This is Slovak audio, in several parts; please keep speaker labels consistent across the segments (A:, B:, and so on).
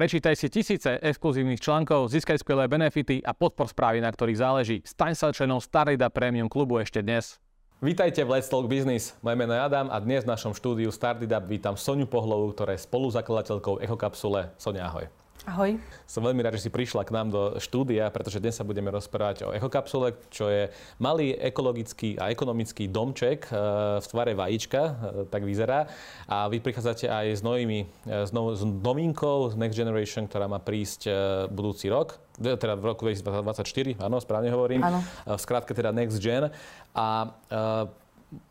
A: Prečítaj si tisíce exkluzívnych článkov, získaj skvelé benefity a podpor správy, na ktorých záleží. Staň sa členom Starida Premium klubu ešte dnes. Vítajte v Let's Talk Business. Moje meno je Adam a dnes v našom štúdiu Startup vítam Soniu Pohlovu, ktorá je spoluzakladateľkou Echokapsule. Sonia, ahoj.
B: Ahoj.
A: Som veľmi rád, že si prišla k nám do štúdia, pretože dnes sa budeme rozprávať o ekokapsule, čo je malý ekologický a ekonomický domček e, v tvare vajíčka, e, tak vyzerá. A vy prichádzate aj s, novými, e, s, nov, s novinkou Next Generation, ktorá má prísť budúci rok, teda v roku 2024, áno, správne hovorím.
B: Áno.
A: V skratke teda Next Gen. A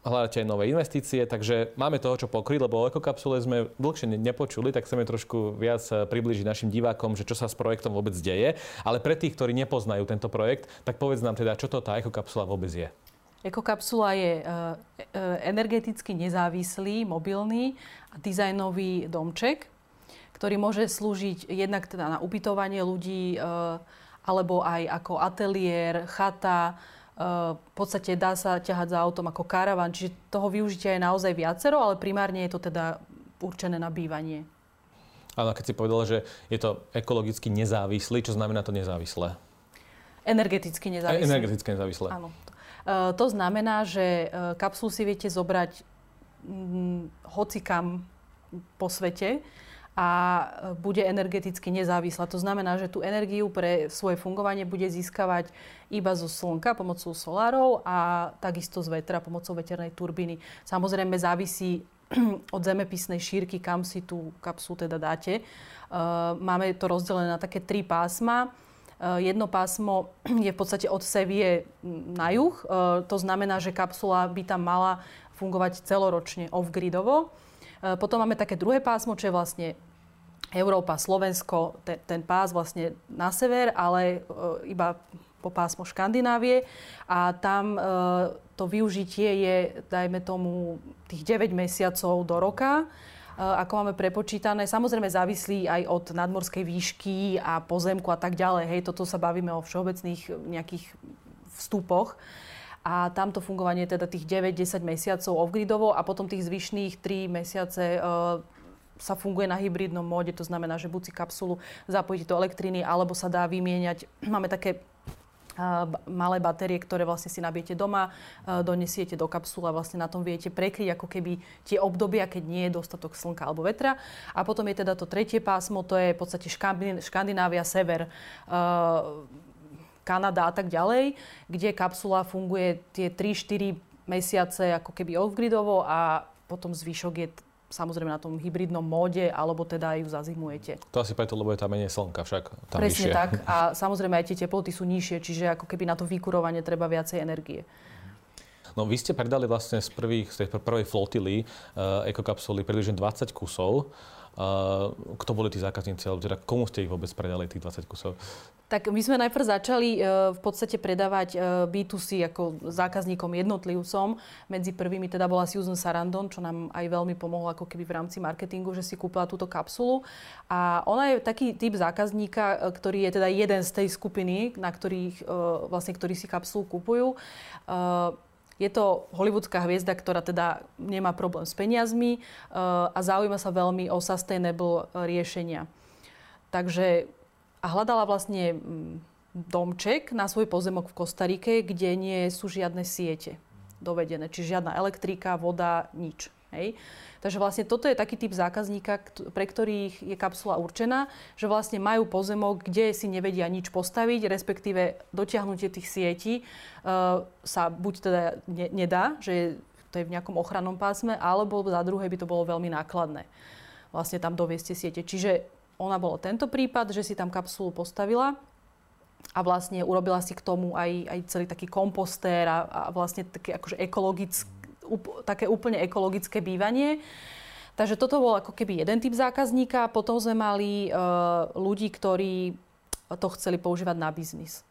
A: hľadáte aj nové investície, takže máme toho, čo pokryť, lebo o ekokapsule sme dlhšie nepočuli, tak chceme trošku viac eh, približiť našim divákom, že čo sa s projektom vôbec deje. Ale pre tých, ktorí nepoznajú tento projekt, tak povedz nám teda, čo to tá ekokapsula vôbec je.
B: Ekokapsula je eh, eh, energeticky nezávislý, mobilný a dizajnový domček, ktorý môže slúžiť jednak teda na ubytovanie ľudí, alebo aj ako ateliér, chata, v podstate dá sa ťahať za autom ako karavan, čiže toho využitia je naozaj viacero, ale primárne je to teda určené na bývanie.
A: Áno, keď si povedala, že je to ekologicky nezávislý, čo znamená to nezávislé?
B: Energeticky nezávislé.
A: Energeticky nezávislé.
B: Áno. E, to znamená, že e, kapsul si viete zobrať mm, hocikam po svete a e, bude energeticky nezávislá. To znamená, že tú energiu pre svoje fungovanie bude získavať iba zo slnka pomocou solárov a takisto z vetra pomocou veternej turbíny. Samozrejme závisí od zemepisnej šírky, kam si tú kapsu teda dáte. E, máme to rozdelené na také tri pásma. E, jedno pásmo je v podstate od Sevie na juh. To znamená, že kapsula by tam mala fungovať celoročne off-gridovo. Potom máme také druhé pásmo, čo je vlastne Európa, Slovensko, ten, ten pás vlastne na sever, ale e, iba po pásmo Škandinávie a tam e, to využitie je, dajme tomu, tých 9 mesiacov do roka, e, ako máme prepočítané. Samozrejme závislí aj od nadmorskej výšky a pozemku a tak ďalej. Hej, toto sa bavíme o všeobecných nejakých vstupoch. A tamto fungovanie teda tých 9-10 mesiacov off-gridovo a potom tých zvyšných 3 mesiace e, sa funguje na hybridnom móde, to znamená, že buď si kapsulu zapojíte do elektriny, alebo sa dá vymieňať. Máme také malé batérie, ktoré vlastne si nabijete doma, donesiete do kapsulu a vlastne na tom viete prekryť ako keby tie obdobia, keď nie je dostatok slnka alebo vetra. A potom je teda to tretie pásmo, to je v podstate Škandinávia, sever, Kanada a tak ďalej, kde kapsula funguje tie 3-4 mesiace ako keby off-gridovo a potom zvyšok je samozrejme na tom hybridnom móde, alebo teda ju zazimujete.
A: To asi preto, lebo je tam menej slnka však. Tam
B: Presne
A: vyššie.
B: tak. A samozrejme aj tie teploty sú nižšie, čiže ako keby na to vykurovanie treba viacej energie.
A: No vy ste predali vlastne z, prvých, z tej prvej flotily uh, ekokapsuly približne 20 kusov. Uh, kto boli tí zákazníci, alebo teda komu ste ich vôbec predali, tých 20 kusov?
B: Tak my sme najprv začali e, v podstate predávať e, B2C ako zákazníkom jednotlivcom. Medzi prvými teda bola Susan Sarandon, čo nám aj veľmi pomohlo ako keby v rámci marketingu, že si kúpila túto kapsulu. A ona je taký typ zákazníka, ktorý je teda jeden z tej skupiny, na ktorých, vlastne, ktorí si kapsulu kupujú. Je to hollywoodská hviezda, ktorá teda nemá problém s peniazmi a zaujíma sa veľmi o sustainable riešenia. Takže a hľadala vlastne mm, domček na svoj pozemok v Kostarike, kde nie sú žiadne siete dovedené. Čiže žiadna elektrika, voda, nič. Hej. Takže vlastne toto je taký typ zákazníka, pre ktorých je kapsula určená, že vlastne majú pozemok, kde si nevedia nič postaviť, respektíve dotiahnutie tých sietí uh, sa buď teda ne, nedá, že to je v nejakom ochrannom pásme, alebo za druhé by to bolo veľmi nákladné. Vlastne tam doviesť siete. Čiže ona bol tento prípad, že si tam kapsulu postavila a vlastne urobila si k tomu aj, aj celý taký kompostér a, a vlastne také akože ekologické, také úplne ekologické bývanie. Takže toto bol ako keby jeden typ zákazníka. Potom sme mali e, ľudí, ktorí to chceli používať na biznis.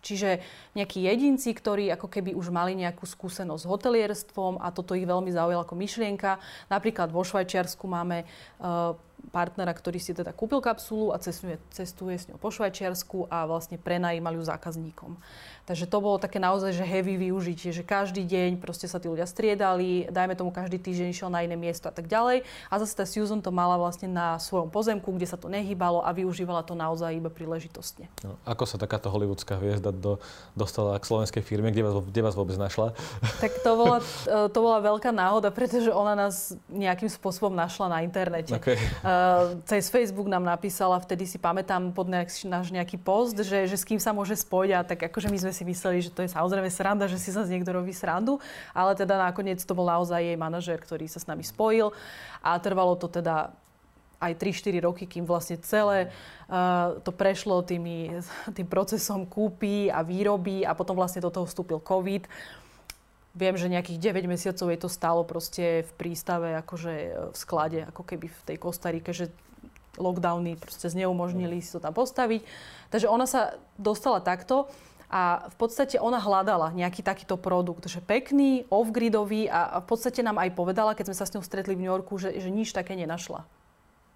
B: Čiže nejakí jedinci, ktorí ako keby už mali nejakú skúsenosť s hotelierstvom a toto ich veľmi zaujalo ako myšlienka. Napríklad vo Švajčiarsku máme uh, partnera, ktorý si teda kúpil kapsulu a cestuje, cestuje s ňou po Švajčiarsku a vlastne prenajímali ju zákazníkom. Takže to bolo také naozaj, že heavy využitie, že každý deň proste sa tí ľudia striedali, dajme tomu každý týždeň išiel na iné miesto a tak ďalej. A zase tá Susan to mala vlastne na svojom pozemku, kde sa to nehýbalo a využívala to naozaj iba príležitostne.
A: No, ako sa takáto hollywoodská hviezda do, dostala k slovenskej firme, kde vás, kde vás vôbec našla?
B: Tak to bola, to bola veľká náhoda, pretože ona nás nejakým spôsobom našla na internete. Okay. Uh, cez Facebook nám napísala, vtedy si pamätám pod náš nejaký post, že, že s kým sa môže spojiť a tak akože my sme si mysleli, že to je samozrejme sranda, že si sa z niekto robí srandu, ale teda nakoniec to bol naozaj jej manažer, ktorý sa s nami spojil a trvalo to teda aj 3-4 roky, kým vlastne celé uh, to prešlo tými, tým procesom kúpy a výroby a potom vlastne do toho vstúpil COVID. Viem, že nejakých 9 mesiacov je to stálo proste v prístave, akože v sklade, ako keby v tej Kostarike, že lockdowny proste zneumožnili si to tam postaviť. Takže ona sa dostala takto. A v podstate ona hľadala nejaký takýto produkt, že pekný, off-gridový a v podstate nám aj povedala, keď sme sa s ňou stretli v New Yorku, že, že nič také nenašla.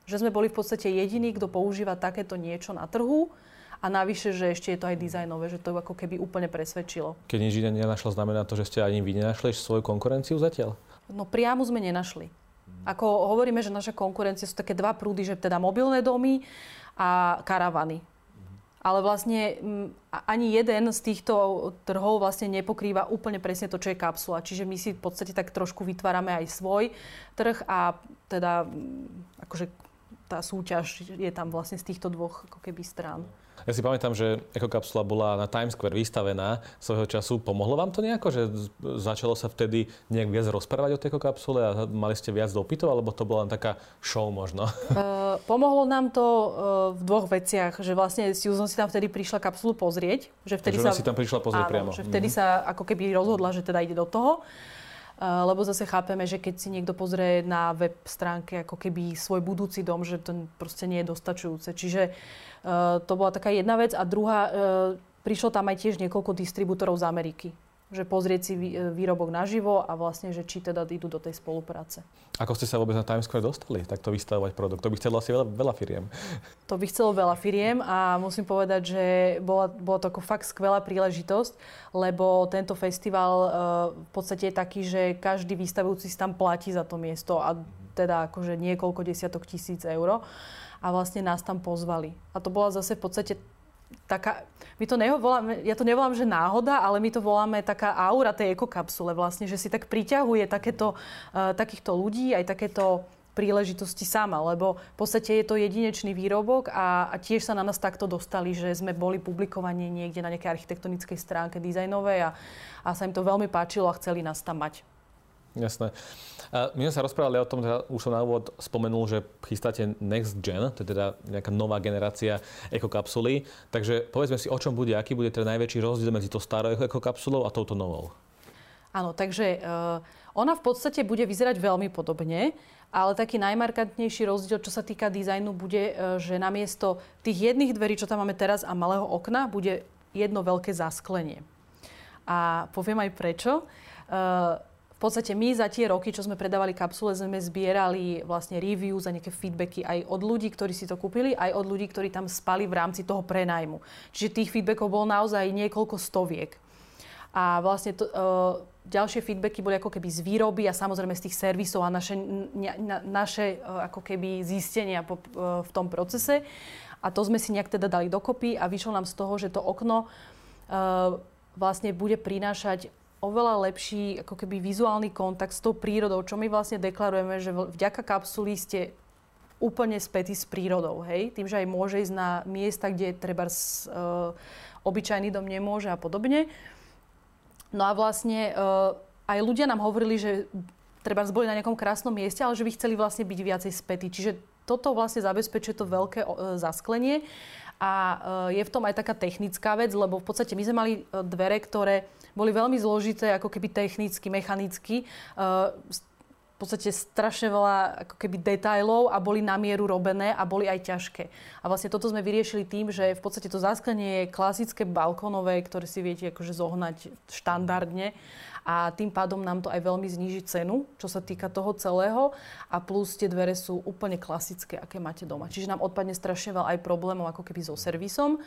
B: Že sme boli v podstate jediní, kto používa takéto niečo na trhu a navyše, že ešte je to aj dizajnové, že to ako keby úplne presvedčilo.
A: Keď nič nenašla, znamená to, že ste ani vy nenašli svoju konkurenciu zatiaľ?
B: No priamo sme nenašli. Ako hovoríme, že naša konkurencia sú také dva prúdy, že teda mobilné domy a karavany ale vlastne ani jeden z týchto trhov vlastne nepokrýva úplne presne to, čo je kapsula. Čiže my si v podstate tak trošku vytvárame aj svoj trh a teda akože tá súťaž je tam vlastne z týchto dvoch ako keby strán.
A: Ja si pamätám, že ekokapsula bola na Times Square vystavená svojho času. Pomohlo vám to nejako, že začalo sa vtedy nejak viac rozprávať o tej ekokapsule a mali ste viac dopytov, alebo to bola len taká show možno?
B: Uh, pomohlo nám to uh, v dvoch veciach, že vlastne Susan si tam vtedy prišla kapsulu pozrieť. Že vtedy
A: sa, si tam prišla pozrieť
B: áno,
A: priamo.
B: že vtedy mm. sa ako keby rozhodla, že teda ide do toho. Uh, lebo zase chápeme, že keď si niekto pozrie na web stránke ako keby svoj budúci dom, že to proste nie je dostačujúce. Čiže Eh, to bola taká jedna vec. A druhá, eh, prišlo tam aj tiež niekoľko distribútorov z Ameriky že pozrieť si eh, výrobok naživo a vlastne, že či teda idú do tej spolupráce.
A: Ako ste sa vôbec na Times Square dostali takto vystavovať produkt? To by chcelo asi veľa, veľa firiem.
B: To by chcelo veľa firiem a musím povedať, že bola, bola to ako fakt skvelá príležitosť, lebo tento festival uh, v podstate je taký, že každý výstavujúci si tam platí za to miesto a teda akože niekoľko desiatok tisíc eur. A vlastne nás tam pozvali. A to bola zase v podstate taká, my to nevoláme, ja to nevolám, že náhoda, ale my to voláme taká aura tej ekokapsule vlastne, že si tak priťahuje takéto, uh, takýchto ľudí, aj takéto príležitosti sama, lebo v podstate je to jedinečný výrobok a, a tiež sa na nás takto dostali, že sme boli publikovaní niekde na nejakej architektonickej stránke dizajnovej a, a sa im to veľmi páčilo a chceli nás tam mať.
A: Jasné. My sme sa rozprávali o tom, teda už som na úvod spomenul, že chystáte Next Gen, to je teda nejaká nová generácia ekokapsuly. Takže povedzme si, o čom bude, aký bude teda najväčší rozdiel medzi to starou ekokapsulou a touto novou.
B: Áno, takže uh, ona v podstate bude vyzerať veľmi podobne, ale taký najmarkantnejší rozdiel, čo sa týka dizajnu, bude, uh, že namiesto tých jedných dverí, čo tam máme teraz a malého okna, bude jedno veľké zasklenie. A poviem aj prečo. Podstate my za tie roky, čo sme predávali kapsule, sme zbierali vlastne reviews a nejaké feedbacky aj od ľudí, ktorí si to kúpili, aj od ľudí, ktorí tam spali v rámci toho prenajmu. Čiže tých feedbackov bolo naozaj niekoľko stoviek. A vlastne to, uh, ďalšie feedbacky boli ako keby z výroby a samozrejme z tých servisov a naše, na, naše uh, ako keby zistenia po, uh, v tom procese. A to sme si nejak teda dali dokopy a vyšlo nám z toho, že to okno uh, vlastne bude prinášať oveľa lepší ako keby vizuálny kontakt s tou prírodou, čo my vlastne deklarujeme, že vďaka kapsuli ste úplne spätí s prírodou, hej? Tým, že aj môže ísť na miesta, kde treba uh, obyčajný dom nemôže a podobne. No a vlastne uh, aj ľudia nám hovorili, že treba boli na nejakom krásnom mieste, ale že by chceli vlastne byť viacej spätí. Čiže toto vlastne zabezpečuje to veľké uh, zasklenie. A uh, je v tom aj taká technická vec, lebo v podstate my sme mali uh, dvere, ktoré boli veľmi zložité, ako keby technicky, mechanicky. Uh, v podstate strašne veľa ako keby detailov a boli na mieru robené a boli aj ťažké. A vlastne toto sme vyriešili tým, že v podstate to zasklenie je klasické balkónové, ktoré si viete akože zohnať štandardne a tým pádom nám to aj veľmi zníži cenu, čo sa týka toho celého a plus tie dvere sú úplne klasické, aké máte doma. Čiže nám odpadne strašne veľa aj problémov ako keby so servisom.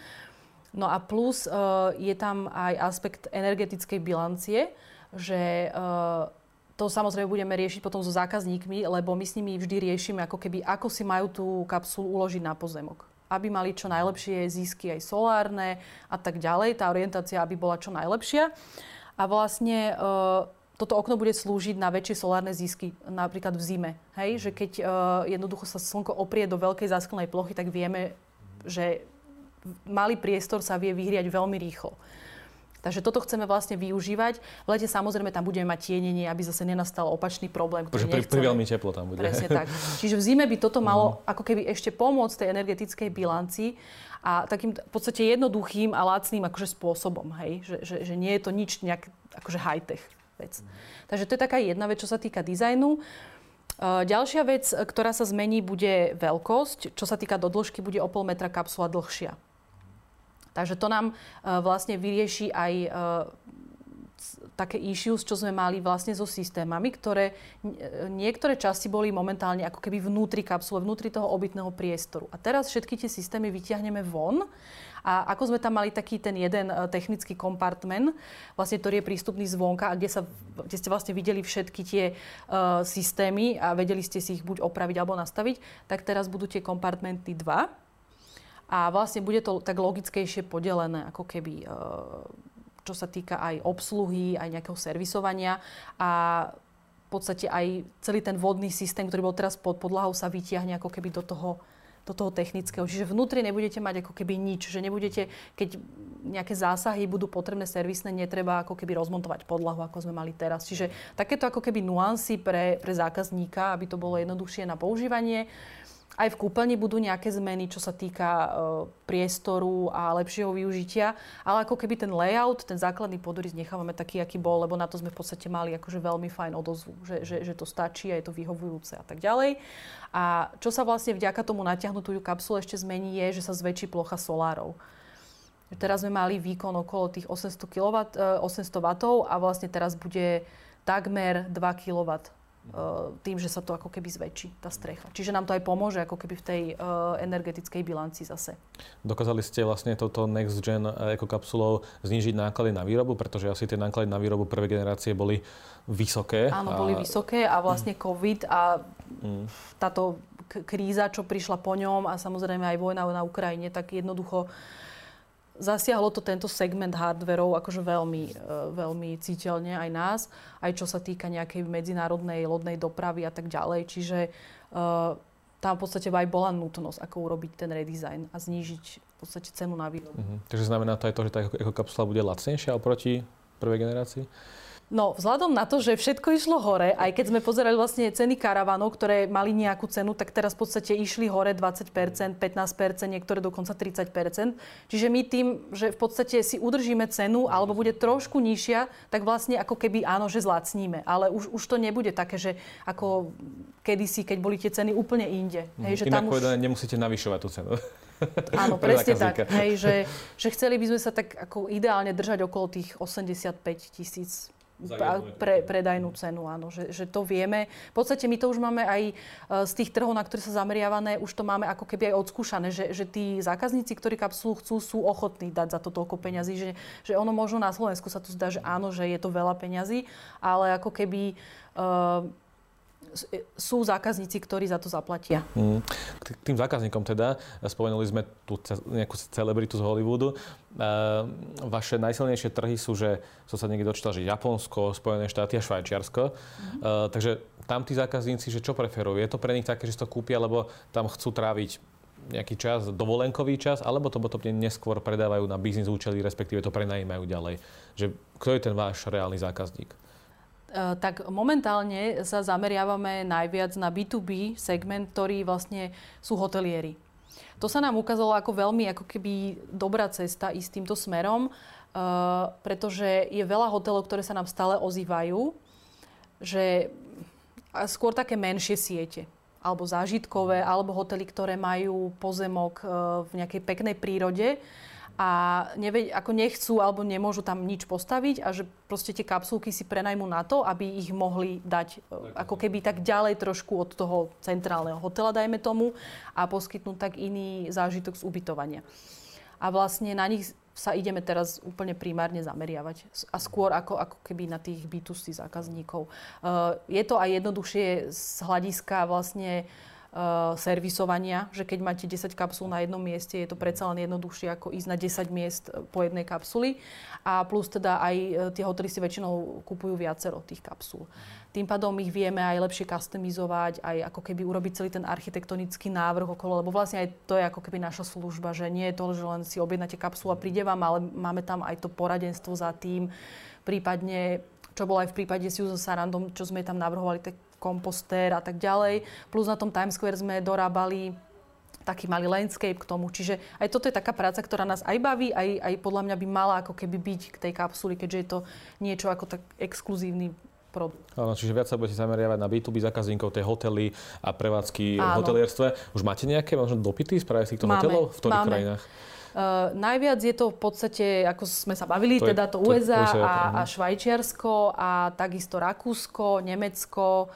B: No a plus uh, je tam aj aspekt energetickej bilancie, že uh, to samozrejme budeme riešiť potom so zákazníkmi, lebo my s nimi vždy riešime, ako keby, ako si majú tú kapsulu uložiť na pozemok. Aby mali čo najlepšie zisky aj solárne a tak ďalej. Tá orientácia, aby bola čo najlepšia. A vlastne uh, toto okno bude slúžiť na väčšie solárne zisky, napríklad v zime. Hej? Že keď uh, jednoducho sa slnko oprie do veľkej zásklenej plochy, tak vieme, že malý priestor sa vie vyhriať veľmi rýchlo. Takže toto chceme vlastne využívať. V lete samozrejme tam budeme mať tienenie, aby zase nenastal opačný problém,
A: ktorý pri, pri veľmi teplo tam bude.
B: Presne tak. Čiže v zime by toto malo ako keby ešte pomôcť tej energetickej bilancii a takým v podstate jednoduchým a lacným akože spôsobom, hej? Že, že, že nie je to nič nejak akože high-tech vec. Takže to je taká jedna vec, čo sa týka dizajnu. Ďalšia vec, ktorá sa zmení, bude veľkosť. Čo sa týka do dĺžky, bude o pol metra kapsula dlhšia. Takže to nám e, vlastne vyrieši aj e, také issues, čo sme mali vlastne so systémami, ktoré e, niektoré časti boli momentálne ako keby vnútri kapsule, vnútri toho obytného priestoru. A teraz všetky tie systémy vyťahneme von a ako sme tam mali taký ten jeden technický kompartment, vlastne, ktorý je prístupný zvonka a kde, sa, kde ste vlastne videli všetky tie uh, systémy a vedeli ste si ich buď opraviť alebo nastaviť, tak teraz budú tie kompartmenty dva a vlastne bude to tak logickejšie podelené, ako keby, e, čo sa týka aj obsluhy, aj nejakého servisovania a v podstate aj celý ten vodný systém, ktorý bol teraz pod podlahou, sa vytiahne ako keby do toho, do toho technického. Čiže vnútri nebudete mať ako keby nič, že nebudete, keď nejaké zásahy budú potrebné servisné, netreba ako keby rozmontovať podlahu, ako sme mali teraz. Čiže takéto ako keby nuancy pre, pre zákazníka, aby to bolo jednoduchšie na používanie. Aj v kúpeľni budú nejaké zmeny, čo sa týka e, priestoru a lepšieho využitia, ale ako keby ten layout, ten základný podorys nechávame taký, aký bol, lebo na to sme v podstate mali akože veľmi fajn odozvu, že, že, že to stačí a je to vyhovujúce a tak ďalej. A čo sa vlastne vďaka tomu natiahnutú kapsulu ešte zmení je, že sa zväčší plocha solárov. Teraz sme mali výkon okolo tých 800, kW, 800 W a vlastne teraz bude takmer 2 kW tým, že sa to ako keby zväčší, tá strecha. Čiže nám to aj pomôže ako keby v tej uh, energetickej bilanci zase.
A: Dokázali ste vlastne toto Next Gen ekokapsulou znížiť náklady na výrobu, pretože asi tie náklady na výrobu prvej generácie boli vysoké.
B: Áno, a... boli vysoké a vlastne COVID a mm. táto kríza, čo prišla po ňom a samozrejme aj vojna na Ukrajine, tak jednoducho uh, Zasiahlo to tento segment hardverov akože veľmi, e, veľmi citeľne aj nás, aj čo sa týka nejakej medzinárodnej lodnej dopravy a tak ďalej. Čiže uh, tam v podstate aj bola nutnosť, ako urobiť ten redesign a znížiť v podstate cenu na výrobu. Uh-huh.
A: Takže znamená to aj to, že tá ekokapsula bude lacnejšia oproti prvej generácii?
B: No, vzhľadom na to, že všetko išlo hore, aj keď sme pozerali vlastne ceny karavanov, ktoré mali nejakú cenu, tak teraz v podstate išli hore 20%, 15%, niektoré dokonca 30%. Čiže my tým, že v podstate si udržíme cenu, alebo bude trošku nižšia, tak vlastne ako keby áno, že zlacníme. Ale už, už to nebude také, že ako kedysi, keď boli tie ceny úplne inde.
A: Hej, že Inak tam povedané, už... nemusíte navyšovať tú cenu.
B: Áno, presne tak. Hej, že, že chceli by sme sa tak ako ideálne držať okolo tých 85 tisíc pre, predajnú cenu, áno, že, že to vieme. V podstate my to už máme aj e, z tých trhov, na ktoré sa zameriavané, už to máme ako keby aj odskúšané, že, že tí zákazníci, ktorí kapsulu chcú, sú ochotní dať za to toľko peňazí, že, že ono možno na Slovensku sa tu zdá, že áno, že je to veľa peňazí, ale ako keby uh, sú zákazníci, ktorí za to zaplatia. Mm.
A: K tým zákazníkom teda, spomenuli sme tú nejakú celebritu z Hollywoodu. Uh, vaše najsilnejšie trhy sú, že som sa niekde dočítal, že Japonsko, Spojené štáty a Švajčiarsko. Mm. Uh, takže tam tí zákazníci, že čo preferujú? Je to pre nich také, že si to kúpia, lebo tam chcú tráviť nejaký čas, dovolenkový čas, alebo to potom neskôr predávajú na biznis účely, respektíve to prenajímajú ďalej. Že kto je ten váš reálny zákazník?
B: E, tak momentálne sa zameriavame najviac na B2B segment, ktorý vlastne sú hotelieri. To sa nám ukázalo ako veľmi ako keby dobrá cesta ísť týmto smerom, e, pretože je veľa hotelov, ktoré sa nám stále ozývajú, že skôr také menšie siete alebo zážitkové, alebo hotely, ktoré majú pozemok v nejakej peknej prírode a nevie, ako nechcú alebo nemôžu tam nič postaviť a že proste tie kapsulky si prenajmú na to, aby ich mohli dať ako keby tak ďalej trošku od toho centrálneho hotela, dajme tomu, a poskytnúť tak iný zážitok z ubytovania. A vlastne na nich sa ideme teraz úplne primárne zameriavať. A skôr ako, ako keby na tých B2C zákazníkov. Uh, je to aj jednoduchšie z hľadiska vlastne uh, servisovania, že keď máte 10 kapsul na jednom mieste, je to predsa len jednoduchšie ako ísť na 10 miest eh, po jednej kapsuli. A plus teda aj uh, tie hotely si väčšinou kupujú viacero tých kapsul. Tým pádom ich vieme aj lepšie customizovať, aj ako keby urobiť celý ten architektonický návrh okolo, lebo vlastne aj to je ako keby naša služba, že nie je to, že len si objednáte kapsulu a príde vám, ale máme tam aj to poradenstvo za tým, prípadne čo bolo aj v prípade s Susan Sarandom, čo sme tam navrhovali, tak kompostér a tak ďalej. Plus na tom Times Square sme dorábali taký malý landscape k tomu. Čiže aj toto je taká práca, ktorá nás aj baví, aj, aj podľa mňa by mala ako keby byť k tej kapsuli, keďže je to niečo ako tak exkluzívny produkt.
A: Áno, čiže viac sa budete zameriavať na B2B zákazníkov, tie hotely a prevádzky v hotelierstve. Už máte nejaké možno dopity z týchto máme, hotelov? V ktorých máme. krajinách?
B: Uh, najviac je to v podstate, ako sme sa bavili, to teda to USA to a, a Švajčiarsko a takisto Rakúsko, Nemecko.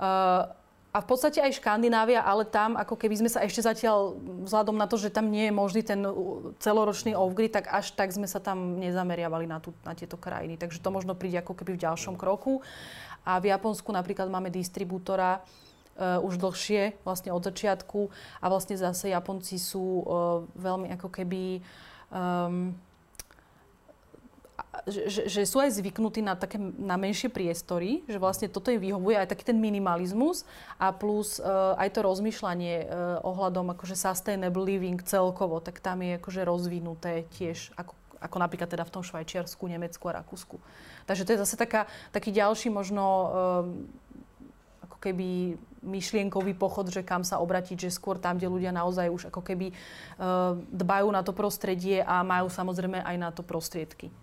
B: Uh, a v podstate aj Škandinávia, ale tam ako keby sme sa ešte zatiaľ, vzhľadom na to, že tam nie je možný ten celoročný off-grid, tak až tak sme sa tam nezameriavali na, tú, na tieto krajiny. Takže to možno príde ako keby v ďalšom kroku. A v Japonsku napríklad máme distribútora, už dlhšie, vlastne od začiatku. A vlastne zase Japonci sú uh, veľmi ako keby... Um, že, že sú aj zvyknutí na také na menšie priestory, že vlastne toto im vyhovuje aj taký ten minimalizmus a plus uh, aj to rozmýšľanie uh, ohľadom akože sustainable living celkovo, tak tam je akože rozvinuté tiež ako, ako napríklad teda v tom Švajčiarsku, Nemecku a Rakúsku. Takže to je zase taká, taký ďalší možno ako keby myšlienkový pochod, že kam sa obratiť, že skôr tam, kde ľudia naozaj už ako keby uh, dbajú na to prostredie a majú samozrejme aj na to prostriedky.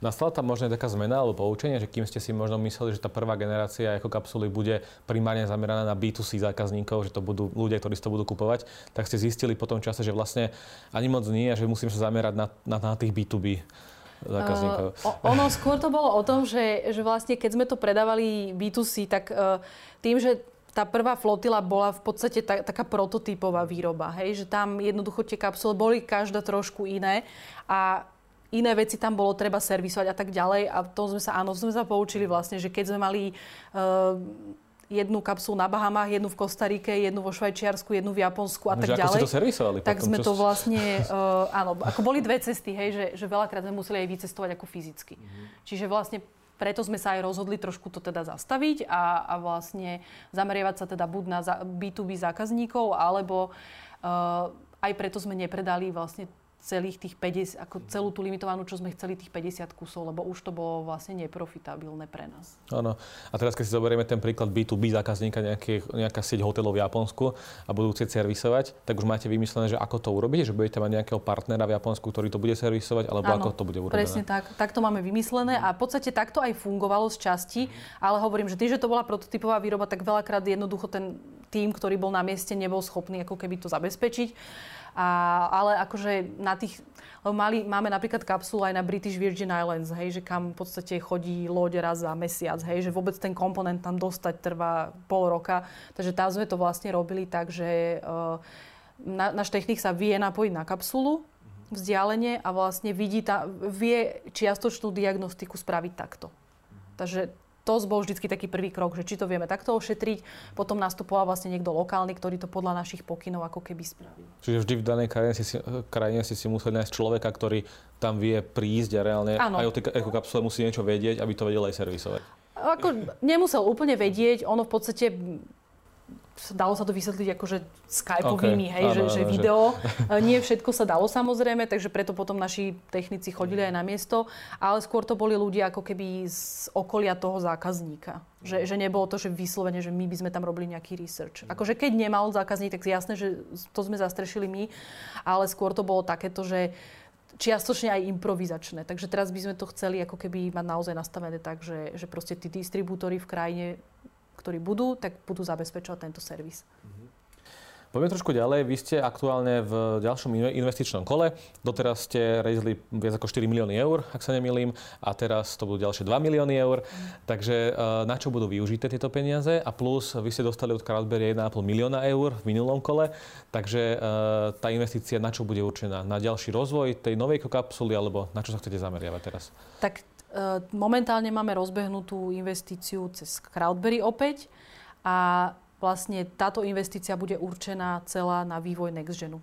A: Nastala tam možno taká zmena alebo poučenie, že kým ste si možno mysleli, že tá prvá generácia ako kapsuly bude primárne zameraná na B2C zákazníkov, že to budú ľudia, ktorí si to budú kupovať, tak ste zistili po tom čase, že vlastne ani moc nie že musíme sa zamerať na, na, na tých B2B zákazníkov.
B: Uh, ono skôr to bolo o tom, že, že vlastne keď sme to predávali B2C, tak uh, tým, že tá prvá flotila bola v podstate ta, taká prototypová výroba, hej? že tam jednoducho tie kapsule boli každá trošku iné a iné veci tam bolo treba servisovať a tak ďalej. A to sme sa, áno, sme sa poučili vlastne, že keď sme mali uh, jednu kapsulu na Bahamách, jednu v Kostarike, jednu vo Švajčiarsku, jednu v Japonsku a no, tak ďalej.
A: Ako to servisovali
B: Tak potom, sme to vlastne, uh, áno, ako boli dve cesty, hej, že, že veľakrát sme museli aj vycestovať ako fyzicky. Mm-hmm. Čiže vlastne preto sme sa aj rozhodli trošku to teda zastaviť a, a vlastne zameriavať sa teda buď na B2B zákazníkov, alebo uh, aj preto sme nepredali vlastne celých tých 50, ako celú tú limitovanú, čo sme chceli, tých 50 kusov, lebo už to bolo vlastne neprofitabilné pre nás.
A: Áno. A teraz, keď si zoberieme ten príklad B2B zákazníka, nejaké, nejaká sieť hotelov v Japonsku a budú chcieť servisovať, tak už máte vymyslené, že ako to urobiť, že budete mať nejakého partnera v Japonsku, ktorý to bude servisovať, alebo Áno, ako to bude urobené.
B: presne tak. Tak to máme vymyslené a v podstate takto aj fungovalo z časti, ale hovorím, že tým, že to bola prototypová výroba, tak veľakrát jednoducho ten tým, ktorý bol na mieste, nebol schopný ako keby to zabezpečiť. A, ale akože na tých, lebo mali, máme napríklad kapsulu aj na British Virgin Islands, hej, že kam v podstate chodí loď raz za mesiac, hej, že vôbec ten komponent tam dostať trvá pol roka. Takže tam sme to vlastne robili tak, že uh, na, náš technik sa vie napojiť na kapsulu, vzdialenie a vlastne vidí tá, vie čiastočnú diagnostiku spraviť takto. Takže to bol vždy taký prvý krok, že či to vieme takto ošetriť, potom nastupoval vlastne niekto lokálny, ktorý to podľa našich pokynov ako keby spravil.
A: Čiže vždy v danej krajine si, krajine si, si museli nájsť človeka, ktorý tam vie prísť a reálne ano. aj o tej ekokapsule musí niečo vedieť, aby to vedel aj servisovať.
B: Ako, nemusel úplne vedieť, ono v podstate dalo sa to vysvetliť akože skypovými, okay. hej, áno, že, áno, že video. Že... Nie všetko sa dalo samozrejme, takže preto potom naši technici chodili aj na miesto, ale skôr to boli ľudia ako keby z okolia toho zákazníka. Že, že nebolo to, že vyslovene, že my by sme tam robili nejaký research. Akože keď nemal zákazník, tak jasné, že to sme zastrešili my, ale skôr to bolo takéto, že čiastočne aj improvizačné. Takže teraz by sme to chceli ako keby mať naozaj nastavené tak, že, že proste tí distribútory v krajine ktorí budú, tak budú zabezpečovať tento servis.
A: Poďme trošku ďalej. Vy ste aktuálne v ďalšom investičnom kole. Doteraz ste rezili viac ako 4 milióny eur, ak sa nemýlim, a teraz to budú ďalšie 2 milióny eur. Mm. Takže e, na čo budú využité tieto peniaze? A plus vy ste dostali od Crowdberry 1,5 milióna eur v minulom kole. Takže e, tá investícia na čo bude určená? Na ďalší rozvoj tej novej kapsuly alebo na čo sa chcete zameriavať teraz?
B: Tak momentálne máme rozbehnutú investíciu cez Crowdberry opäť a vlastne táto investícia bude určená celá na vývoj NextGenu.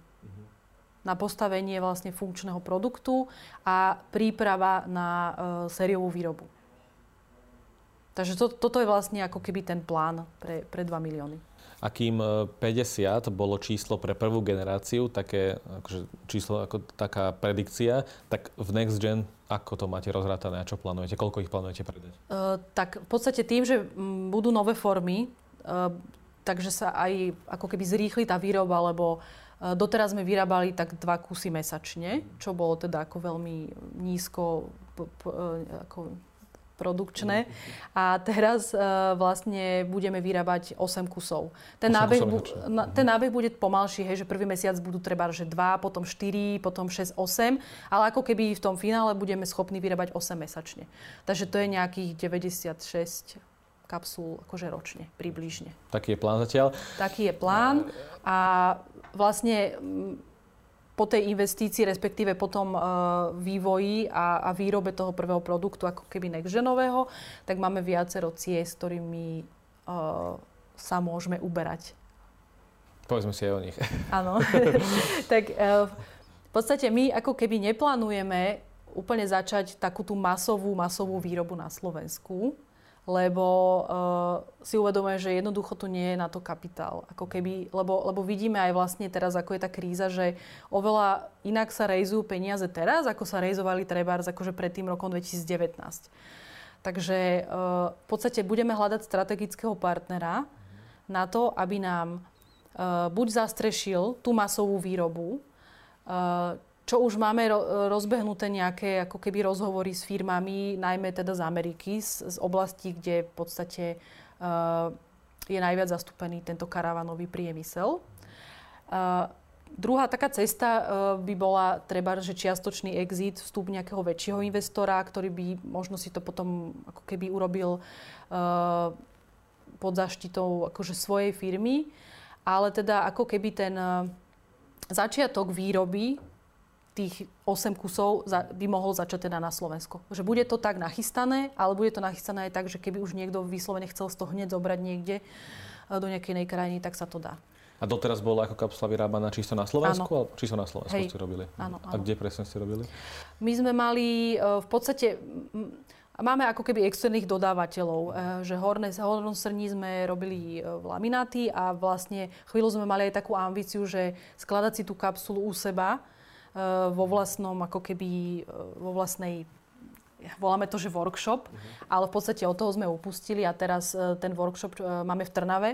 B: Na postavenie vlastne funkčného produktu a príprava na e, sériovú výrobu. Takže to, toto je vlastne ako keby ten plán pre, pre 2 milióny.
A: A kým 50 e, bolo číslo pre prvú generáciu, také akože číslo ako taká predikcia, tak v Next Gen ako to máte rozrátané a čo plánujete? Koľko ich plánujete predať? Uh,
B: tak v podstate tým, že budú nové formy, uh, takže sa aj ako keby zrýchli tá výroba, lebo doteraz sme vyrábali tak dva kusy mesačne, čo bolo teda ako veľmi nízko p- p- ako produkčné. A teraz uh, vlastne budeme vyrábať 8 kusov. Ten, 8 nábeh, bu- na, ten nábeh bude pomalší, hej, že prvý mesiac budú treba, že 2, potom 4, potom 6, 8, ale ako keby v tom finále budeme schopní vyrábať 8 mesačne. Takže to je nejakých 96 kapsul akože ročne, približne.
A: Taký je plán zatiaľ?
B: Taký je plán a vlastne po tej investícii, respektíve po tom uh, vývoji a, a výrobe toho prvého produktu, ako keby nextgenového, tak máme viacero ciest, ktorými uh, sa môžeme uberať.
A: Povedzme si aj o nich.
B: Áno. tak uh, v podstate my ako keby neplánujeme úplne začať takú tú masovú, masovú výrobu na Slovensku lebo uh, si uvedomuje, že jednoducho tu nie je na to kapitál. Ako keby, lebo, lebo vidíme aj vlastne teraz, ako je tá kríza, že oveľa inak sa rejzujú peniaze teraz, ako sa rejzovali trebárs akože pred tým rokom 2019. Takže uh, v podstate budeme hľadať strategického partnera na to, aby nám uh, buď zastrešil tú masovú výrobu, čo už máme rozbehnuté nejaké ako keby rozhovory s firmami, najmä teda z Ameriky, z, z oblasti, kde v podstate uh, je najviac zastúpený tento karavanový priemysel. Uh, druhá taká cesta uh, by bola treba, že čiastočný exit, vstup nejakého väčšieho investora, ktorý by možno si to potom ako keby urobil uh, pod zaštitou akože svojej firmy. Ale teda ako keby ten začiatok výroby tých 8 kusov by mohol začať teda na Slovensko. Že bude to tak nachystané, ale bude to nachystané aj tak, že keby už niekto vyslovene chcel z toho hneď zobrať niekde e, do nejakej inej krajiny, tak sa to dá.
A: A doteraz bola ako kapsula vyrábaná čisto na Slovensku? Áno. Čisto na Slovensku
B: Hej.
A: ste robili?
B: Áno,
A: áno. A kde presne ste robili?
B: My sme mali e, v podstate... Máme ako keby externých dodávateľov, e, že horné, hornom srní sme robili lamináty a vlastne chvíľu sme mali aj takú ambíciu, že skladať si tú kapsulu u seba, vo vlastnom, ako keby, eh, vo vlastnej voláme to, že workshop, uh-huh. ale v podstate od toho sme upustili a teraz eh, ten workshop máme v Trnave,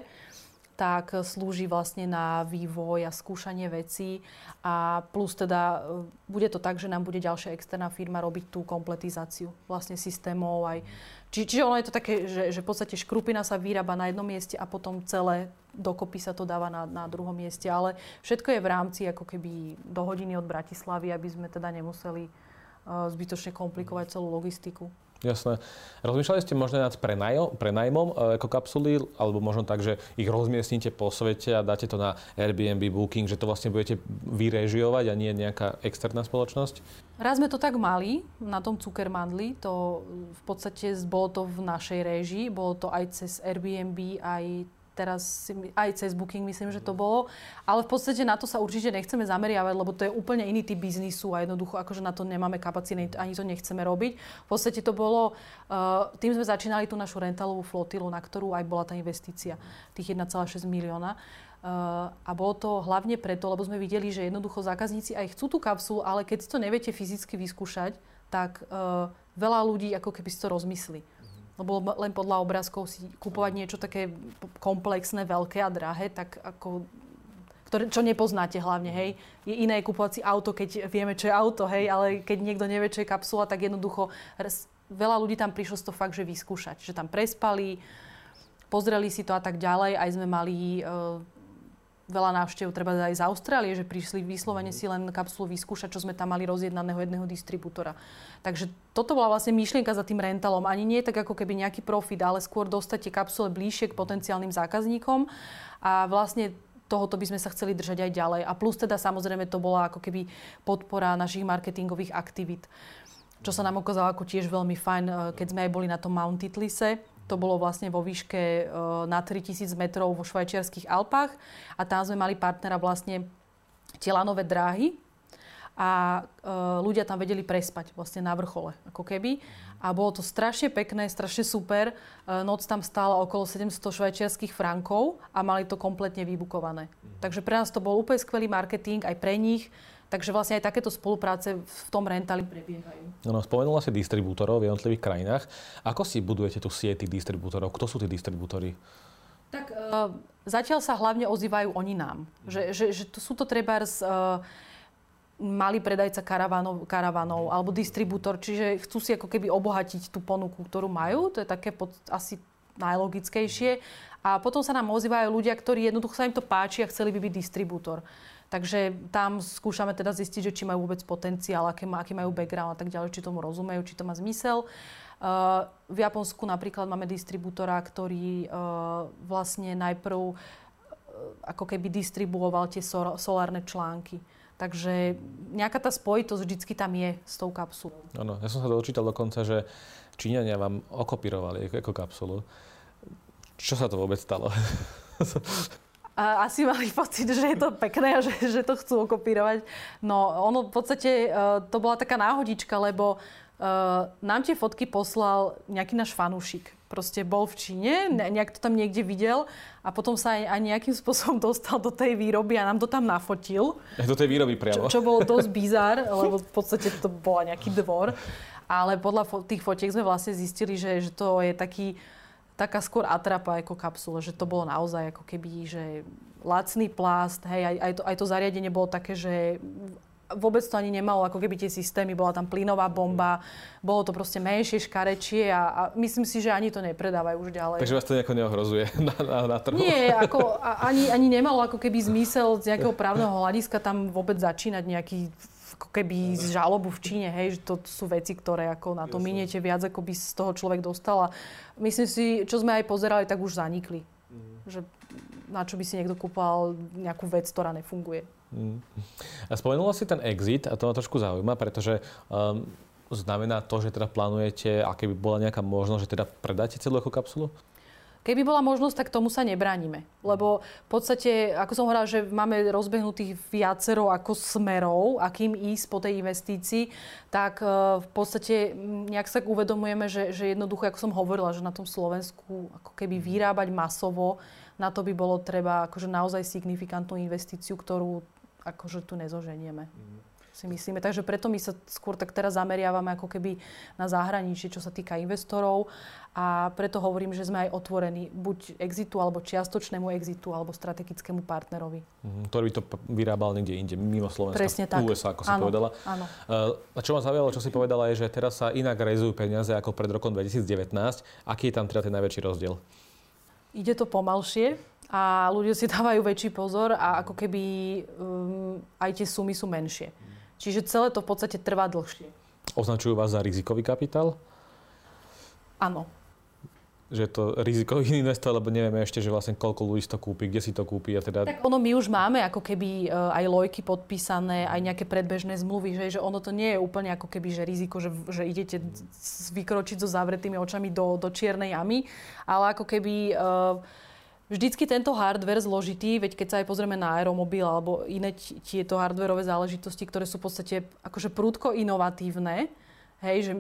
B: tak slúži vlastne na vývoj a skúšanie vecí a plus teda bude to tak, že nám bude ďalšia externá firma robiť tú kompletizáciu vlastne systémov aj či, čiže ono je to také, že, že v podstate škrupina sa vyrába na jednom mieste a potom celé dokopy sa to dáva na, na druhom mieste. Ale všetko je v rámci ako keby do hodiny od Bratislavy, aby sme teda nemuseli uh, zbytočne komplikovať celú logistiku.
A: Jasné. Rozmýšľali ste možno nad prenajom, prenajmom e, ako kapsuly, alebo možno tak, že ich rozmiestnite po svete a dáte to na Airbnb, Booking, že to vlastne budete vyrežiovať a nie nejaká externá spoločnosť?
B: Raz sme to tak mali na tom Cukermandli, to v podstate bolo to v našej réžii, bolo to aj cez Airbnb, aj teraz aj cez Booking myslím, že to bolo. Ale v podstate na to sa určite nechceme zameriavať, lebo to je úplne iný typ biznisu a jednoducho akože na to nemáme kapacity, ani to nechceme robiť. V podstate to bolo, uh, tým sme začínali tú našu rentalovú flotilu, na ktorú aj bola tá investícia, tých 1,6 milióna. Uh, a bolo to hlavne preto, lebo sme videli, že jednoducho zákazníci aj chcú tú kapsulu, ale keď si to neviete fyzicky vyskúšať, tak uh, veľa ľudí ako keby si to rozmyslí. Lebo len podľa obrázkov si kúpovať niečo také komplexné, veľké a drahé, tak ako ktoré, čo nepoznáte hlavne, hej. Je iné kúpovať si auto, keď vieme, čo je auto, hej, ale keď niekto nevie, čo je kapsula, tak jednoducho veľa ľudí tam prišlo z to fakt, že vyskúšať. Že tam prespali, pozreli si to a tak ďalej. Aj sme mali veľa návštev treba aj z Austrálie, že prišli vyslovene si len kapsulu vyskúšať, čo sme tam mali rozjednaného jedného distribútora. Takže toto bola vlastne myšlienka za tým rentalom. Ani nie tak ako keby nejaký profit, ale skôr dostať tie kapsule bližšie k potenciálnym zákazníkom. A vlastne tohoto by sme sa chceli držať aj ďalej. A plus teda samozrejme to bola ako keby podpora našich marketingových aktivít. Čo sa nám ukázalo ako tiež veľmi fajn, eh, keď sme aj boli na tom Mount Titlise, to bolo vlastne vo výške e, na 3000 metrov vo švajčiarských Alpách a tam sme mali partnera vlastne Tielanové dráhy a e, ľudia tam vedeli prespať vlastne na vrchole, ako keby. A bolo to strašne pekné, strašne super. E, noc tam stála okolo 700 švajčiarských frankov a mali to kompletne vybukované. Takže pre nás to bol úplne skvelý marketing, aj pre nich. Takže vlastne aj takéto spolupráce v tom rentali prebiehajú.
A: No, spomenula si distribútorov v jednotlivých krajinách. Ako si budujete tu sieť tých distribútorov? Kto sú tí distribútory?
B: Tak uh, zatiaľ sa hlavne ozývajú oni nám. Že, že, že to sú to treba z, uh, malý predajca karavanov, karavanov alebo distribútor, čiže chcú si ako keby obohatiť tú ponuku, ktorú majú. To je také pod, asi najlogickejšie. A potom sa nám ozývajú ľudia, ktorí jednoducho sa im to páči a chceli by byť distribútor. Takže tam skúšame teda zistiť, že či majú vôbec potenciál, aké, aký majú background a tak ďalej, či tomu rozumejú, či to má zmysel. Uh, v Japonsku napríklad máme distribútora, ktorý uh, vlastne najprv uh, ako keby distribuoval tie so, solárne články. Takže nejaká tá spojitosť vždycky tam je s tou kapsulou.
A: Áno, ja som sa dočítal dokonca, že Číňania vám okopírovali ako kapsulu. Čo sa to vôbec stalo?
B: a asi mali pocit, že je to pekné a že, že to chcú okopírovať. No ono v podstate uh, to bola taká náhodička, lebo uh, nám tie fotky poslal nejaký náš fanúšik. Proste bol v Číne, nejak to tam niekde videl a potom sa aj, aj nejakým spôsobom dostal do tej výroby a nám to tam nafotil.
A: Do tej výroby priamo.
B: Čo, čo bolo dosť bizar, lebo v podstate to bola nejaký dvor. Ale podľa fo- tých fotiek sme vlastne zistili, že, že to je taký taká skôr atrapa ako kapsula, že to bolo naozaj ako keby, že lacný plast, hej, aj, aj, to, aj to zariadenie bolo také, že vôbec to ani nemalo ako keby tie systémy, bola tam plynová bomba, bolo to proste menšie, škarečie a, a myslím si, že ani to nepredávajú už ďalej.
A: Takže vás to nejako neohrozuje na, na, na trhu?
B: Nie, ako, ani, ani nemalo ako keby zmysel z nejakého právneho hľadiska tam vôbec začínať nejaký ako keby z žalobu v Číne, hej, že to sú veci, ktoré ako na to miniete viac, ako by z toho človek dostal. A myslím si, čo sme aj pozerali, tak už zanikli. Mm. Že na čo by si niekto kúpal nejakú vec, ktorá nefunguje. Mm.
A: A spomenula si ten exit a to ma trošku zaujíma, pretože um, znamená to, že teda plánujete, aké by bola nejaká možnosť, že teda predáte celú ako kapsulu?
B: Keby bola možnosť, tak tomu sa nebránime. Lebo v podstate, ako som hovorila, že máme rozbehnutých viacero ako smerov, akým ísť po tej investícii, tak e, v podstate nejak sa uvedomujeme, že, že jednoducho, ako som hovorila, že na tom Slovensku ako keby vyrábať masovo, na to by bolo treba akože naozaj signifikantnú investíciu, ktorú akože tu nezoženieme. Mm si myslíme. Takže preto my sa skôr tak teraz zameriavame ako keby na zahraničí, čo sa týka investorov a preto hovorím, že sme aj otvorení buď exitu, alebo čiastočnému exitu, alebo strategickému partnerovi.
A: Mm, ktorý by to vyrábal niekde inde, mimo Slovenska,
B: Presne tak.
A: USA, ako si ano, povedala.
B: Áno.
A: Uh, a čo ma zaujalo, čo si povedala, je, že teraz sa inak realizujú peniaze ako pred rokom 2019. Aký je tam teda ten najväčší rozdiel?
B: Ide to pomalšie a ľudia si dávajú väčší pozor a ako keby um, aj tie sumy sú menšie. Čiže celé to v podstate trvá dlhšie.
A: Označujú vás za rizikový kapitál?
B: Áno.
A: Že to rizikový investor, lebo nevieme ešte, že vlastne koľko ľudí to kúpi, kde si to kúpi a teda...
B: Tak ono my už máme ako keby e, aj lojky podpísané, aj nejaké predbežné zmluvy, že, že ono to nie je úplne ako keby, že riziko, že, že idete vykročiť so zavretými očami do, do čiernej jamy, ale ako keby... Uh, vždycky tento hardware zložitý, veď keď sa aj pozrieme na aeromobil alebo iné tieto hardwareové záležitosti, ktoré sú v podstate akože prúdko inovatívne, hej, že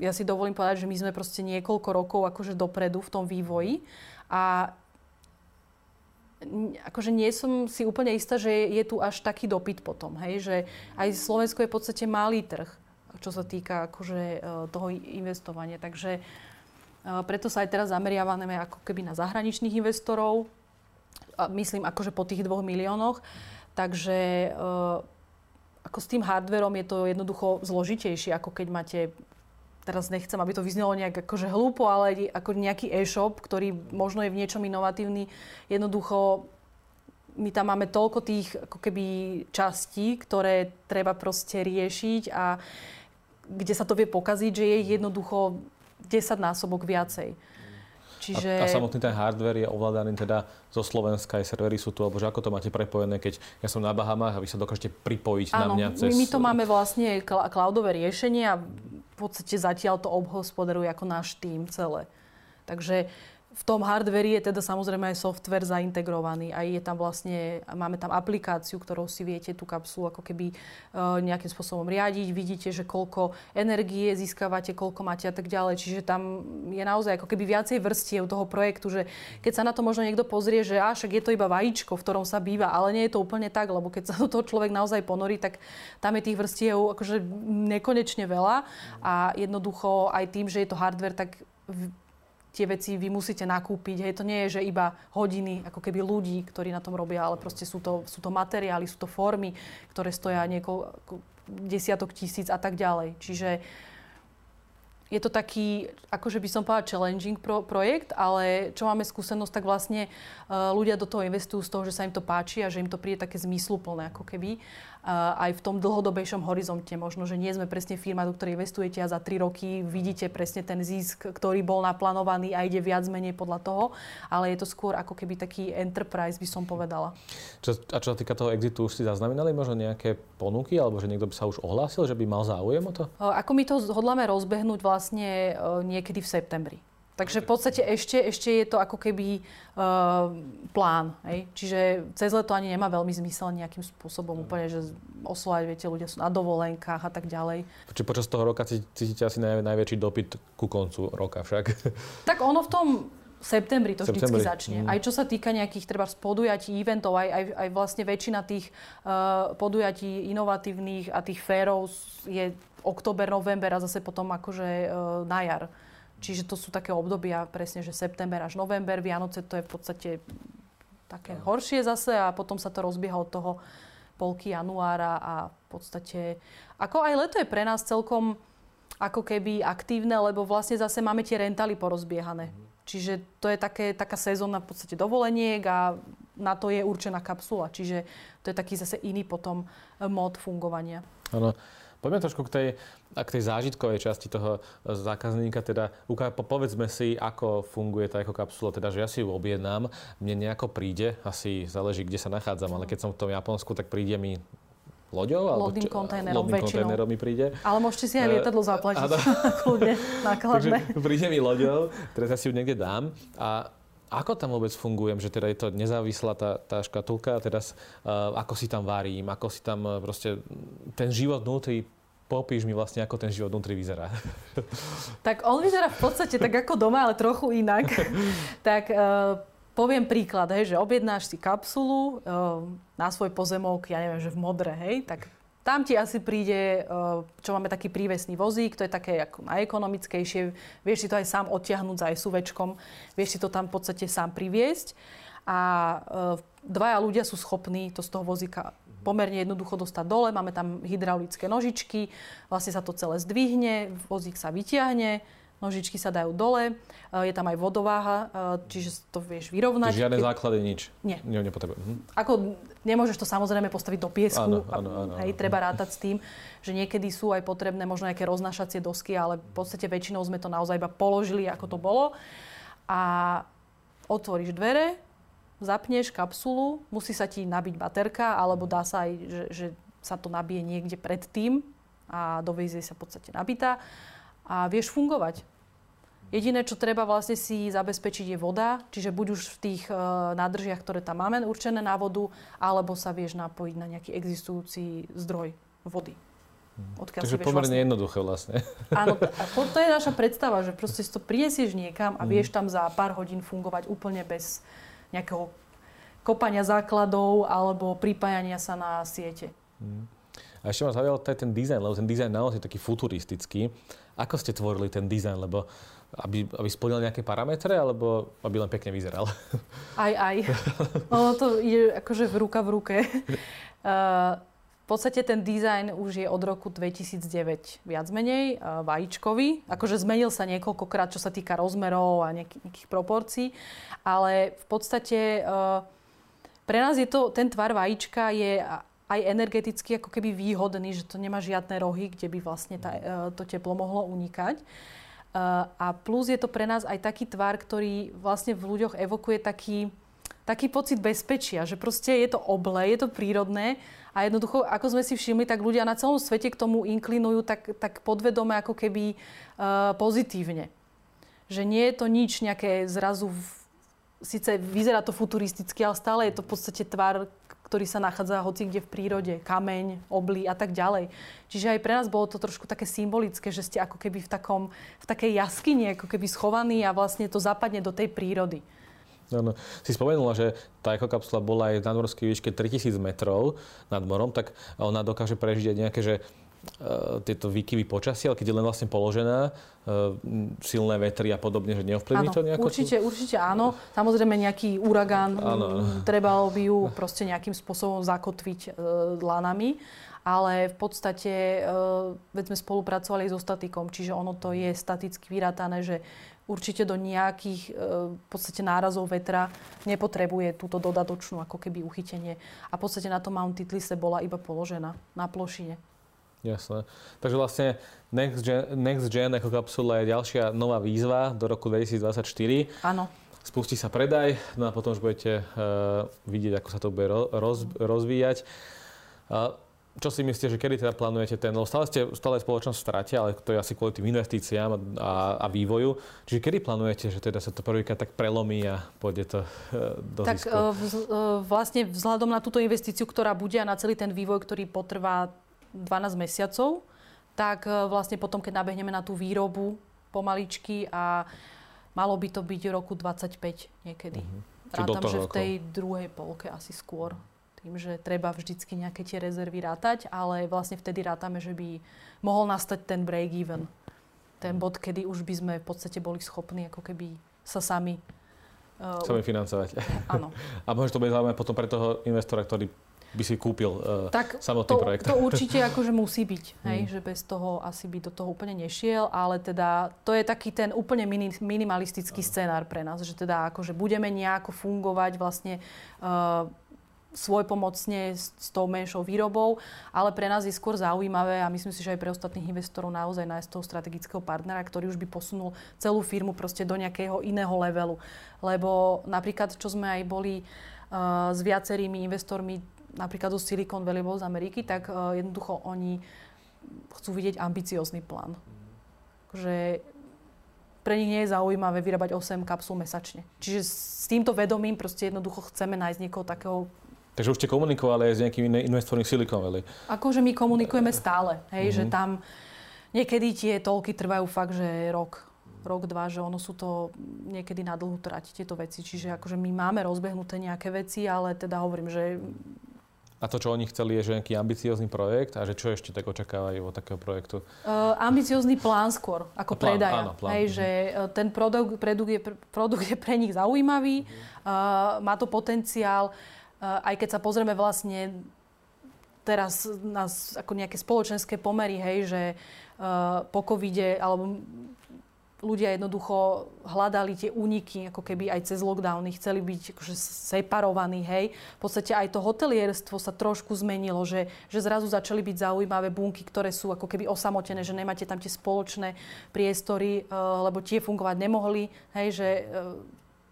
B: ja si dovolím povedať, že my sme proste niekoľko rokov akože dopredu v tom vývoji a akože nie som si úplne istá, že je tu až taký dopyt potom, hej, že aj Slovensko je v podstate malý trh, čo sa týka akože e, toho investovania, takže preto sa aj teraz zameriavame ako keby na zahraničných investorov, myslím akože po tých dvoch miliónoch. Takže e, ako s tým hardverom je to jednoducho zložitejšie, ako keď máte teraz nechcem, aby to vyznelo nejak akože hlúpo, ale ako nejaký e-shop, ktorý možno je v niečom inovatívny. Jednoducho my tam máme toľko tých ako keby častí, ktoré treba proste riešiť a kde sa to vie pokaziť, že je jednoducho 10 násobok viacej.
A: Čiže... A, a samotný ten hardware je ovládaný teda zo Slovenska, aj servery sú tu, alebo že ako to máte prepojené, keď ja som na Bahamách a vy sa dokážete pripojiť Áno, na mňa cez...
B: my to máme vlastne cloudové riešenie a v podstate zatiaľ to obhospodaruje ako náš tým celé. Takže v tom hardveri je teda samozrejme aj software zaintegrovaný. Aj je tam vlastne, máme tam aplikáciu, ktorou si viete tú kapsulu ako keby e, nejakým spôsobom riadiť. Vidíte, že koľko energie získavate, koľko máte a tak ďalej. Čiže tam je naozaj ako keby viacej vrstiev toho projektu, že keď sa na to možno niekto pozrie, že a je to iba vajíčko, v ktorom sa býva, ale nie je to úplne tak, lebo keď sa do toho človek naozaj ponorí, tak tam je tých vrstiev akože nekonečne veľa a jednoducho aj tým, že je to hardware, tak tie veci vy musíte nakúpiť. Hej, to nie je, že iba hodiny, ako keby ľudí, ktorí na tom robia, ale proste sú to, sú to materiály, sú to formy, ktoré stoja niekoľko desiatok tisíc a tak ďalej. Čiže je to taký, akože by som povedala, challenging pro, projekt, ale čo máme skúsenosť, tak vlastne uh, ľudia do toho investujú z toho, že sa im to páči a že im to príde také zmysluplné, ako keby aj v tom dlhodobejšom horizonte. Možno, že nie sme presne firma, do ktorej investujete a za 3 roky vidíte presne ten zisk, ktorý bol naplánovaný a ide viac menej podľa toho, ale je to skôr ako keby taký enterprise, by som povedala.
A: Čo, a čo sa týka toho exitu, už si zaznamenali možno nejaké ponuky, alebo že niekto by sa už ohlásil, že by mal záujem o to?
B: Ako my to hodláme rozbehnúť vlastne niekedy v septembri. Takže v podstate ešte, ešte je to ako keby uh, plán. Hej? Čiže cez leto ani nemá veľmi zmysel nejakým spôsobom úplne, že oslovať, viete, ľudia sú na dovolenkách a tak ďalej.
A: Či počas toho roka cítite asi naj, najväčší dopyt ku koncu roka však?
B: Tak ono v tom septembri to vždycky začne. Mm. Aj čo sa týka nejakých treba podujatí, eventov, aj, aj, aj vlastne väčšina tých uh, podujatí inovatívnych a tých férov je október, november a zase potom akože uh, na jar. Čiže to sú také obdobia presne, že september až november, Vianoce to je v podstate také horšie zase a potom sa to rozbieha od toho polky januára a v podstate... Ako aj leto je pre nás celkom ako keby aktívne, lebo vlastne zase máme tie rentály porozbiehané. Mm. Čiže to je také, taká sezóna v podstate dovoleniek a na to je určená kapsula. Čiže to je taký zase iný potom mód fungovania.
A: Áno. Poďme trošku k tej, k tej zážitkovej časti toho zákazníka. Teda povedzme si, ako funguje tá ekokapsula. Teda, že ja si ju objednám, mne nejako príde, asi záleží, kde sa nachádzam, ale keď som v tom Japonsku, tak príde mi loďou?
B: Alebo loading kontajnerom
A: kontajnerom mi príde.
B: Ale môžete si aj lietadlo zaplatiť. Kľudne, nákladné.
A: príde mi loďou, teraz ja si ju niekde dám a ako tam vôbec fungujem, že teda je to nezávislá tá, tá škatulka, teraz uh, ako si tam varím, ako si tam uh, proste ten život vnútri popíš mi vlastne, ako ten život vnútri vyzerá.
B: Tak on vyzerá v podstate tak ako doma, ale trochu inak. tak uh, poviem príklad, hej, že objednáš si kapsulu uh, na svoj pozemok, ja neviem, že v modre, hej, tak tam ti asi príde, eh, čo máme taký prívesný vozík, to je také ako najekonomickejšie. Vieš si to aj sám odtiahnuť za SUVčkom, vieš si to tam v podstate sám priviesť. A eh, dvaja ľudia sú schopní to z toho vozíka pomerne jednoducho dostať dole. Máme tam hydraulické nožičky, vlastne sa to celé zdvihne, vozík sa vyťahne, nožičky sa dajú dole, eh, je tam aj vodováha, čiže to vieš vyrovnať.
A: Čiže žiadne základy, nič?
B: Nie.
A: Nie, nepotrebujem. Mhm.
B: Ako Nemôžeš to samozrejme postaviť do piesku. Áno, áno, áno, hej, treba rátať s tým, že niekedy sú aj potrebné možno nejaké roznašacie dosky, ale v podstate väčšinou sme to naozaj iba položili, ako to bolo. A otvoríš dvere, zapneš kapsulu, musí sa ti nabiť baterka, alebo dá sa aj, že, že sa to nabije niekde predtým a dovezie sa v podstate nabitá a vieš fungovať. Jediné, čo treba vlastne si zabezpečiť je voda, čiže buď už v tých uh, nádržiach, ktoré tam máme určené na vodu, alebo sa vieš napojiť na nejaký existujúci zdroj vody.
A: Mhm. Odkiaľ Takže pomerne vlastne... jednoduché vlastne.
B: Áno, to, je naša predstava, že proste si to prinesieš niekam a mhm. vieš tam za pár hodín fungovať úplne bez nejakého kopania základov alebo pripájania sa na siete.
A: Mm. A ešte ma zaujal ten dizajn, lebo ten dizajn naozaj taký futuristický. Ako ste tvorili ten dizajn? Lebo aby, aby splnil nejaké parametre, alebo aby len pekne vyzeral?
B: Aj, aj. Ono to ide akože v ruka v ruke. Uh, v podstate ten dizajn už je od roku 2009 viac menej uh, vajíčkový. Akože zmenil sa niekoľkokrát, čo sa týka rozmerov a nejakých, nejakých proporcií. Ale v podstate uh, pre nás je to, ten tvar vajíčka je aj energeticky ako keby výhodný, že to nemá žiadne rohy, kde by vlastne tá, uh, to teplo mohlo unikať. Uh, a plus je to pre nás aj taký tvar, ktorý vlastne v ľuďoch evokuje taký, taký pocit bezpečia, že proste je to oble, je to prírodné a jednoducho, ako sme si všimli, tak ľudia na celom svete k tomu inklinujú tak, tak podvedome ako keby uh, pozitívne. Že nie je to nič nejaké zrazu, v, síce vyzerá to futuristicky, ale stále je to v podstate tvar, ktorý sa nachádza hoci kde v prírode, kameň, oblí a tak ďalej. Čiže aj pre nás bolo to trošku také symbolické, že ste ako keby v, takom, v takej jaskyni, ako keby schovaní a vlastne to zapadne do tej prírody.
A: No, no. Si spomenula, že tá ekokapsula bola aj na nadmorskej výške 3000 metrov nad morom, tak ona dokáže prežiť nejaké, že tieto výkyvy počasia, ale keď je len vlastne položená, uh, silné vetry a podobne, že neovplyvní to nejako?
B: Určite, určite áno. Samozrejme nejaký uragán, áno. treba by ju proste nejakým spôsobom zakotviť uh, lanami ale v podstate, veď sme spolupracovali so statikom, čiže ono to je staticky vyrátané, že určite do nejakých e, v podstate nárazov vetra nepotrebuje túto dodatočnú ako keby uchytenie. A v podstate na tom Mount Titlise bola iba položená na plošine.
A: Jasné. Takže vlastne Next Gen, Next Gen ako kapsula je ďalšia nová výzva do roku 2024.
B: Áno.
A: Spustí sa predaj, no a potom už budete uh, vidieť, ako sa to bude roz, rozvíjať. Uh, čo si myslíte, že kedy teda plánujete ten, no stále ste stále spoločnosť v strate, ale to je asi kvôli tým investíciám a, a vývoju. Čiže kedy plánujete, že teda sa to prvýkrát tak prelomí a pôjde to e, do
B: Tak zisku? E, vz, e, vlastne vzhľadom na túto investíciu, ktorá bude a na celý ten vývoj, ktorý potrvá 12 mesiacov, tak vlastne potom, keď nabehneme na tú výrobu pomaličky a malo by to byť roku 25 niekedy. Uh-huh. Rátam, že v tej druhej polke asi skôr tým, že treba vždycky nejaké tie rezervy rátať, ale vlastne vtedy rátame, že by mohol nastať ten break-even. Ten bod, kedy už by sme v podstate boli schopní ako keby sa sami...
A: Uh, sami financovať.
B: Áno.
A: A možno to bude zaujímavé potom pre toho investora, ktorý by si kúpil uh, tak samotný
B: to,
A: projekt.
B: to určite akože musí byť, hej, mm. že bez toho asi by do toho úplne nešiel, ale teda to je taký ten úplne mini, minimalistický scenár pre nás, že teda akože budeme nejako fungovať vlastne uh, svojpomocne s, s tou menšou výrobou, ale pre nás je skôr zaujímavé a myslím si, že aj pre ostatných investorov naozaj nájsť toho strategického partnera, ktorý už by posunul celú firmu proste do nejakého iného levelu. Lebo napríklad, čo sme aj boli uh, s viacerými investormi, napríklad zo Silicon Valley z Ameriky, tak uh, jednoducho oni chcú vidieť ambiciózny plán. Že pre nich nie je zaujímavé vyrábať 8 kapsul mesačne. Čiže s týmto vedomím proste jednoducho chceme nájsť niekoho takého
A: Takže už ste komunikovali aj s nejakými investormi Silicon Valley?
B: Akože my komunikujeme stále, hej, mm-hmm. že mhm. tam niekedy tie toľky trvajú fakt, že rok, rok, dva, že ono sú to niekedy na dlhú trať tieto veci. Čiže akože my máme rozbehnuté nejaké veci, ale teda hovorím, že
A: a to, čo oni chceli, je že nejaký ambiciózny projekt a že čo ešte tak očakávajú od takého projektu?
B: Uh, ambiciózny plán skôr, ako plán, predaja. Áno, plán. Hej, uh-huh. že ten produkt, produkt, je, produkt je pre nich zaujímavý, uh-huh. uh, má to potenciál. Eh, aj keď sa pozrieme vlastne teraz na ako nejaké spoločenské pomery, hej, že uh, po covide, alebo ľudia jednoducho hľadali tie úniky, ako keby aj cez lockdowny, chceli byť akože separovaní, hej. V podstate aj to hotelierstvo sa trošku zmenilo, že, že zrazu začali byť zaujímavé bunky, ktoré sú ako keby osamotené, že nemáte tam tie spoločné priestory, uh, lebo tie fungovať nemohli, hej, že uh,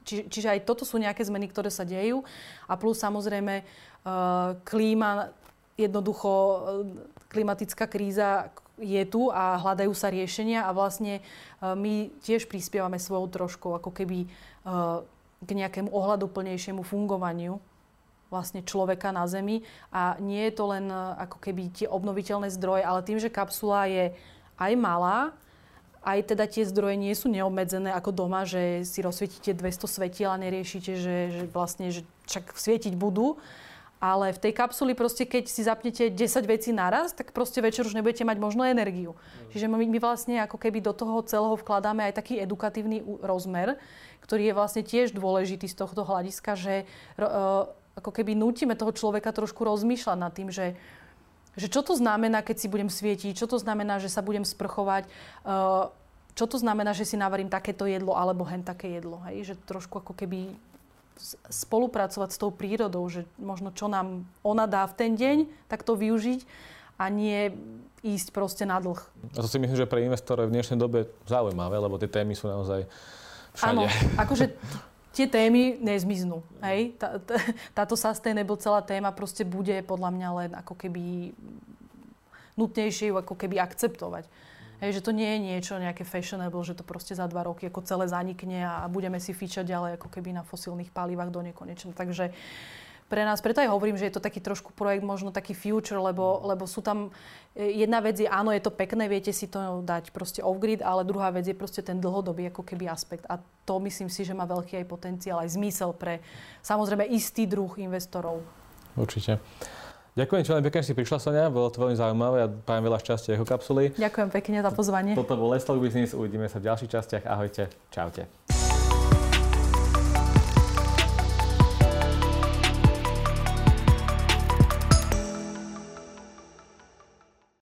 B: či, čiže aj toto sú nejaké zmeny, ktoré sa dejú. A plus samozrejme uh, klíma, jednoducho klimatická kríza je tu a hľadajú sa riešenia a vlastne uh, my tiež prispievame svojou troškou ako keby k nejakému ohľaduplnejšiemu fungovaniu vlastne človeka na Zemi. A nie je to len ako keby tie obnoviteľné zdroje, ale tým, že kapsula je aj malá, aj teda tie zdroje nie sú neobmedzené ako doma, že si rozsvietíte 200 svetiel a neriešite, že, že vlastne že však svietiť budú. Ale v tej kapsuli proste, keď si zapnete 10 vecí naraz, tak proste večer už nebudete mať možno energiu. Mm. Čiže my, my vlastne ako keby do toho celého vkladáme aj taký edukatívny rozmer, ktorý je vlastne tiež dôležitý z tohto hľadiska, že uh, ako keby nutíme toho človeka trošku rozmýšľať nad tým, že Že čo to znamená, keď si budem svietiť, čo to znamená, že sa budem sprchovať, uh, čo to znamená, že si navarím takéto jedlo alebo hen také jedlo. Hej? Že trošku ako keby spolupracovať s tou prírodou, že možno čo nám ona dá v ten deň, tak to využiť a nie ísť proste na dlh.
A: A to si myslím, že pre investorov v dnešnej dobe zaujímavé, lebo tie témy sú naozaj všade.
B: Áno, akože tie témy nezmiznú. Hej? Tá, tá, táto sustainable celá téma proste bude podľa mňa len ako keby nutnejšie ju ako keby akceptovať. Hej, že to nie je niečo nejaké fashionable, že to proste za dva roky ako celé zanikne a budeme si fičať ďalej ako keby na fosílnych palivách do nekonečna. Takže pre nás, preto aj hovorím, že je to taký trošku projekt, možno taký future, lebo, lebo sú tam, e, jedna vec je, áno, je to pekné, viete si to dať proste off-grid, ale druhá vec je proste ten dlhodobý ako keby aspekt. A to myslím si, že má veľký aj potenciál, aj zmysel pre samozrejme istý druh investorov.
A: Určite. Ďakujem veľmi pekne, že si prišla, Sonia. Bolo to veľmi zaujímavé a prajem veľa šťastia jeho kapsuly.
B: Ďakujem pekne za pozvanie.
A: Toto bol Leslo Business. Uvidíme sa v ďalších častiach. Ahojte. Čaute.